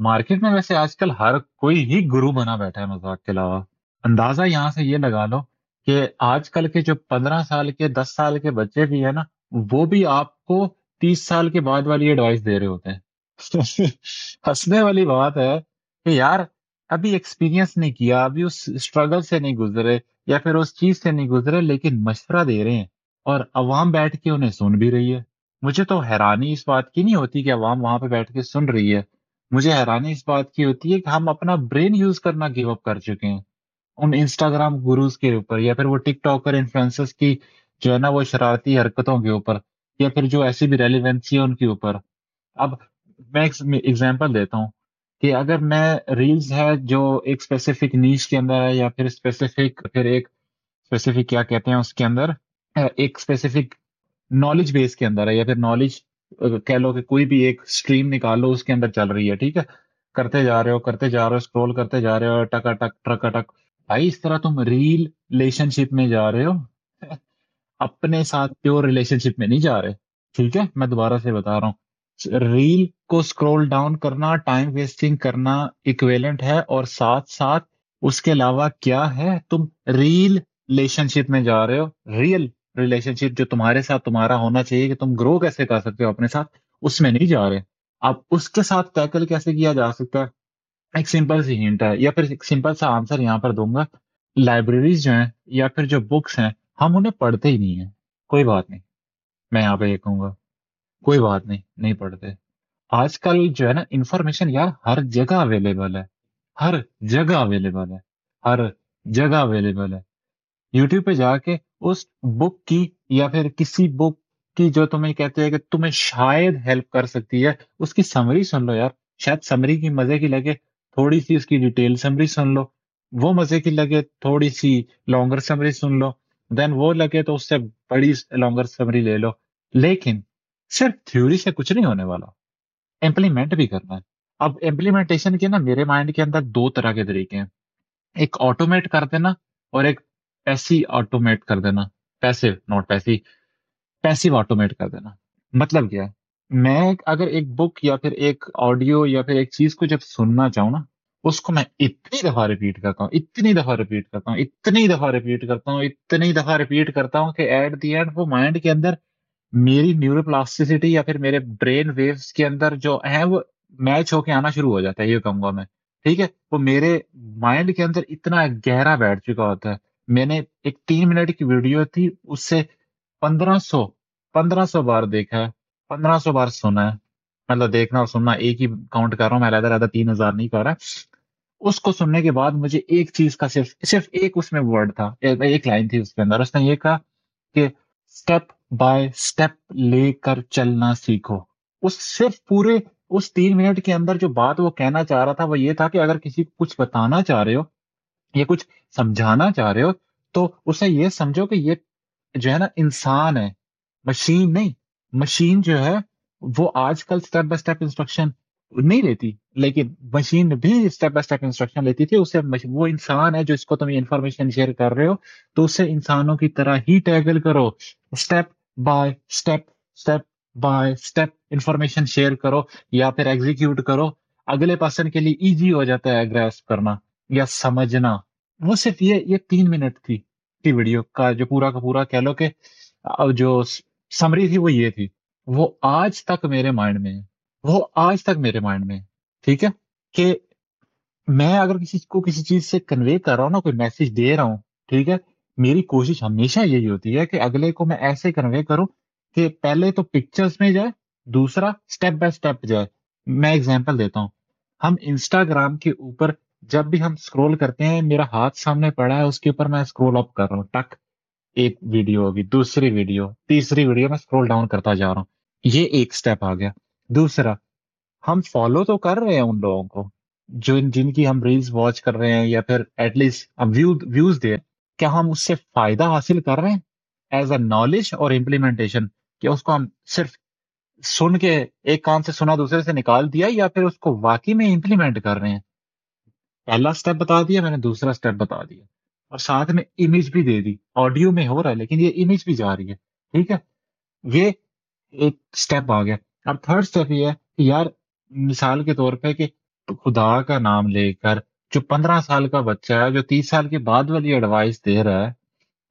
Market میں ویسے آج کل ہر کوئی ہی گرو بنا بیٹھا ہے مذاق کے علاوہ۔ اندازہ یہاں سے یہ لگا لو کہ آج کل کے جو پندرہ سال کے، دس سال کے بچے بھی ہیں نا، وہ بھی آپ کو تیس سال کے بعد والی ایڈوائس دے رہے ہوتے ہیں۔ ہنسنے والی بات ہے کہ یار، ابھی ایکسپیرینس نہیں کیا، ابھی اس اسٹرگل سے نہیں گزرے یا پھر اس چیز سے نہیں گزرے، لیکن مشورہ دے رہے ہیں اور عوام بیٹھ کے انہیں سن بھی رہی ہے۔ مجھے تو حیرانی اس بات کی نہیں ہوتی کہ عوام وہاں پہ بیٹھ کے سن رہی ہے۔ مجھے حیرانی اس بات کی ہوتی ہے کہ ہم اپنا برین یوز کرنا گیو اپ کر چکے ہیں۔ ان انسٹاگرام گروز کے اوپر یا پھر وہ ٹک ٹاکر انفلوئنسز کی جو ہے نا وہ شرارتی حرکتوں کے اوپر یا پھر جو ایسی بھی ریلیونسی ہے ان کے اوپر۔ اب میں ایگزامپل دیتا ہوں کہ اگر میں ریلز ہے جو ایک اسپیسیفک نیچ کے اندر ہے یا پھر اسپیسیفک پھر ایک اسپیسیفک کیا کہتے ہیں اس کے اندر، ایک اسپیسیفک نالج بیس کے اندر ہے یا پھر نالج کہہ لو کہ کوئی بھی ایک اسٹریم نکال لو اس کے اندر چل رہی ہے، ٹھیک ہے؟ کرتے جا رہے ہو، کرتے جا رہے ہو اسکرول کرتے جا رہے ہو ٹکا ٹک ٹرکا ٹک۔ بھائی، اس طرح تم ریل ریلیشن شپ میں جا رہے ہو؟ اپنے ساتھ پیور ریلیشن شپ میں نہیں جا رہے، ٹھیک ہے؟ میں دوبارہ سے بتا رہا ہوں۔ ریل کو اسکرول ڈاؤن کرنا ٹائم ویسٹنگ کرنا اکویلنٹ ہے، اور ساتھ ساتھ اس کے علاوہ کیا ہے؟ تم ریل ریلیشن شپ میں جا رہے ہو۔ ریئل ریلیشن شپ جو تمہارے ساتھ تمہارا ہونا چاہیے کہ تم گرو کیسے کر سکتے ہو اپنے ساتھ، اس میں نہیں جا رہے۔ اب اس کے ساتھ ٹیکل کیسے کیا جا سکتا ہے؟ ایک سمپل سی ہنٹ ہے، یا پھر ایک سمپل سا آنسر یہاں پر دوں گا۔ لائبریریز جو ہیں، یا پھر جو بکس ہیں، ہم انہیں پڑھتے ہی نہیں ہیں۔ کوئی بات نہیں، میں یہاں پہ یہ کہوں گا۔ کوئی بات نہیں نہیں پڑھتے۔ آج کل جو ہے نا انفارمیشن یار ہر جگہ اویلیبل ہے۔ ہر جگہ اویلیبل ہے۔ ہر جگہ اویلیبل ہے۔ یوٹیوب پہ جا کے اس بک کی یا پھر کسی بک کی جو تمہیں کہتے ہیں کہ تمہیں شاید ہیلپ کر سکتی ہے، اس کی سمری سن لو یار۔ شاید سمری کی مزے کی لگے، تھوڑی سی اس کی ڈیٹیل سمری سن لو۔ وہ مزے کی لگے، تھوڑی سی لانگر سمری سن لو۔ دین وہ لگے تو اس سے بڑی لانگر سمری لے لو۔ لیکن صرف تھیوری سے کچھ نہیں ہونے والا۔ امپلیمنٹ بھی کرنا ہے۔ اب امپلیمنٹیشن کے نا میرے مائنڈ کے اندر دو طرح کے طریقے ہیں۔ ایک آٹومیٹ کر دینا اور ایک پیسی آٹومیٹ کر دینا۔ پیسو نوٹ پیسی پیسو آٹومیٹ کر دینا۔ مطلب کیا ہے؟ میں اگر ایک بک یا پھر ایک آڈیو یا پھر ایک چیز کو جب سننا چاہوں نا، اس کو میں اتنی دفعہ ریپیٹ کرتا ہوں، اتنی دفعہ ریپیٹ کرتا ہوں، اتنی دفعہ ریپیٹ کرتا ہوں، اتنی دفعہ ریپیٹ کرتا ہوں کہ ایٹ دی اینڈ وہ مائنڈ کے اندر میری نیورو پلاسٹیسٹی یا پھر میرے برین ویوز کے اندر جو ہے وہ میچ ہو کے آنا شروع ہو جاتا ہے، یہ کہوں گا میں۔ ٹھیک ہے؟ وہ میرے مائنڈ کے اندر اتنا گہرا بیٹھ چکا ہوتا ہے۔ میں نے ایک تین منٹ کی ویڈیو تھی، اس سے پندرہ سو پندرہ سو بار دیکھا ہے، پندرہ سو بار سنا ہے۔ مطلب دیکھنا اور سننا، ایک ہی کاؤنٹ کر رہا ہوں، میں علیحدہ علیحدہ تین ہزار نہیں کر رہا۔ اس کو سننے کے بعد مجھے ایک چیز کا صرف صرف ایک اس میں ورڈ تھا، ایک لائن تھی اس کے اندر۔ اس نے یہ کہا کہ اسٹیپ بائی اسٹیپ لے کر چلنا سیکھو۔ اس صرف پورے اس تین منٹ کے اندر جو بات وہ کہنا چاہ رہا تھا، وہ یہ تھا کہ اگر کسی کو کچھ بتانا چاہ رہے ہو یا کچھ سمجھانا چاہ رہے ہو، تو اسے یہ سمجھو کہ یہ جو ہے نا انسان ہے مشین نہیں مشین جو ہے، وہ آج کل اسٹیپ بائی اسٹیپ انسٹرکشن نہیں لیتی، لیکن مشین بھی اسٹیپ بائی اسٹیپ انسٹرکشن لیتی تھی، اسے وہ انسان ہے جو اس کو تم انفارمیشن شیئر کر رہے ہو، تو اسے انسانوں کی طرح ہی ٹیگل کرو step by step step by step information share کرو یا پھر ایگزیکیوٹ کرو، اگلے پرسن کے لیے ایزی ہو جاتا ہے گریس کرنا۔ یا سمجھنا۔ وہ صرف یہ یہ تین منٹ تھی کی ویڈیو کا جو پورا کا پورا کہہ لو کہ جو سمری تھی وہ یہ تھی۔ وہ آج تک میرے مائنڈ میں ہے۔ وہ آج تک میرے مائنڈ میں ٹھیک ہے؟ کہ میں اگر کسی کو کسی چیز سے کنوے کر رہا ہوں نا، کوئی میسج دے رہا ہوں، ٹھیک ہے؟ میری کوشش ہمیشہ یہی ہوتی ہے کہ اگلے کو میں ایسے کنوے کروں کہ پہلے تو پکچرز میں جائے، دوسرا اسٹیپ بائی اسٹیپ جائے۔ میں اگزامپل دیتا ہوں۔ ہم انسٹاگرام کے اوپر جب بھی ہم اسکرول کرتے ہیں، میرا ہاتھ سامنے پڑا ہے، اس کے اوپر میں اسکرول اپ کر رہا ہوں۔ ٹک، ایک ویڈیو ہوگی، دوسری ویڈیو تیسری ویڈیو میں اسکرول ڈاؤن کرتا جا رہا ہوں۔ یہ ایک اسٹیپ آ گیا۔ دوسرا، ہم فالو تو کر رہے ہیں ان لوگوں کو، جو جن کی ہم ریلس واچ کر رہے ہیں، یا پھر ایٹ لیسٹ ویوز دے کیا ہم اس سے فائدہ حاصل کر رہے ہیں؟ ایز اے نالج اور امپلیمنٹیشن کیا اس کو ہم صرف سن کے ایک کان سے سنا، دوسرے سے نکال دیا، یا پھر اس کو واقعی میں امپلیمنٹ کر رہے ہیں؟ پہلا اسٹیپ بتا دیا، میں نے دوسرا اسٹیپ بتا دیا۔ اور ساتھ میں امیج بھی دے دی۔ آڈیو میں ہو رہا ہے، لیکن یہ امیج بھی جا رہی ہے۔ ٹھیک ہے؟ یہ ایک اسٹیپ آ گیا۔ اب تھرڈ اسٹیپ یہ ہے کہ یار، مثال کے طور پہ کہ خدا کا نام لے کر جو پندرہ سال کا بچہ ہے، جو تیس سال کے بعد والی ایڈوائس دے رہا ہے،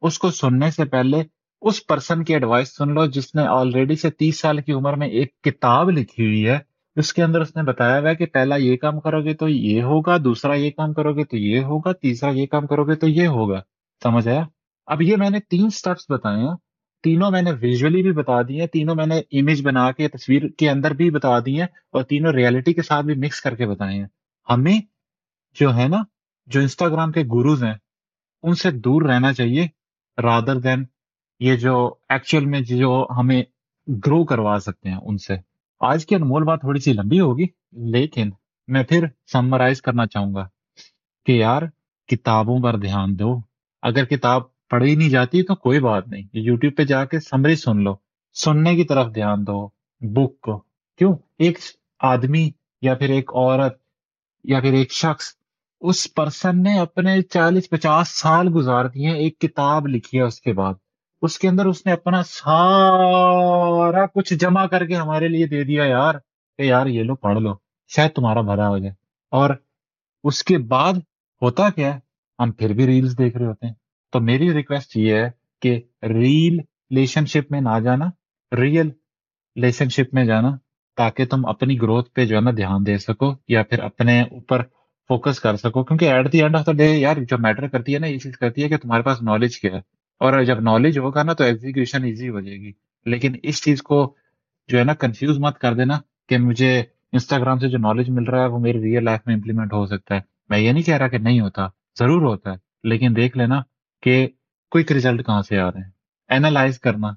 اس کو سننے سے پہلے اس پرسن کی ایڈوائس سن لو جس نے آلریڈی سے تیس سال کی عمر میں ایک کتاب لکھی ہوئی ہے۔ اس کے اندر اس نے بتایا ہوا ہے کہ پہلا یہ کام کرو گے تو یہ ہوگا، دوسرا یہ کام کرو گے تو یہ ہوگا، تیسرا یہ کام کرو گے تو یہ ہوگا۔ سمجھ آیا؟ اب یہ میں نے تین سٹیپس بتائے ہیں، تینوں میں نے ویژولی بھی بتا دی ہیں، تینوں میں نے امیج بنا کے، تصویر کے اندر بھی بتا دی ہیں اور تینوں ریالٹی کے ساتھ بھی مکس کر کے بتائے ہیں۔ ہمیں جو ہے نا، جو انسٹاگرام کے گروز ہیں، ان سے دور رہنا چاہیے رادر دین یہ جو ایکچوئل میں جو ہمیں گرو کروا سکتے ہیں ان سے۔ آج کی انمول بات تھوڑی سی لمبی ہوگی، لیکن میں پھر سمرائز کرنا چاہوں گا کہ یار، کتابوں پر دھیان دو۔ اگر کتاب پڑھی نہیں جاتی تو کوئی بات نہیں، یوٹیوب پہ جا کے سمری سن لو۔ سننے کی طرف دھیان دو بک کو۔ کیوں؟ ایک آدمی یا پھر ایک عورت یا پھر ایک شخص، اس پرسن نے اپنے چالیس پچاس سال گزار دیے، ایک کتاب لکھی ہے اس کے بعد۔ اس کے اندر اس نے اپنا سارا کچھ جمع کر کے ہمارے لیے دے دیا یار کہ یار یہ لو، پڑھ لو، شاید تمہارا بھلا ہو جائے۔ اور اس کے بعد ہوتا کیا ہے، ہم پھر بھی ریلز دیکھ رہے ہوتے ہیں۔ تو میری ریکویسٹ یہ ہے کہ ریل ریلیشن شپ میں نہ جانا ریئل ریلیشن شپ میں جانا، تاکہ تم اپنی گروتھ پہ جو ہے نا دھیان دے سکو یا پھر اپنے اوپر فوکس کر سکو۔ کیونکہ at the end of the day یار جو میٹر کرتی ہے نا، یہ چیز کرتی ہے کہ تمہارے پاس نالج کیا ہے۔ اور جب نالج ہوگا نا تو ایگزیکیوشن ایزی ہو جائے گی۔ لیکن اس چیز کو جو ہے نا کنفیوز مت کر دینا کہ مجھے انسٹاگرام سے جو نالج مل رہا ہے وہ میری ریئل لائف میں امپلیمنٹ ہو سکتا ہے۔ میں یہ نہیں کہہ رہا کہ نہیں ہوتا، ضرور ہوتا ہے، لیکن دیکھ لینا کہ کوئک ریزلٹ کہاں سے آ رہے ہیں۔ اینالائز کرنا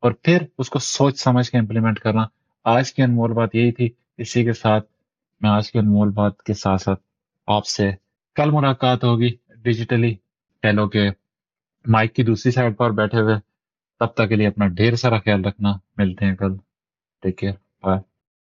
اور پھر اس کو سوچ سمجھ کے امپلیمنٹ کرنا۔ آج کی انمول بات یہی تھی، اسی کے ساتھ میں آج کی انمول بات کے ساتھ ساتھ آپ سے کل ملاقات ہوگی۔ ڈیجیٹلی پہلو کے مائک کی دوسری سائڈ پر بیٹھے ہوئے، تب تک کے لیے اپنا ڈھیر سارا خیال رکھنا، ملتے ہیں کل ٹیک کیئر بائے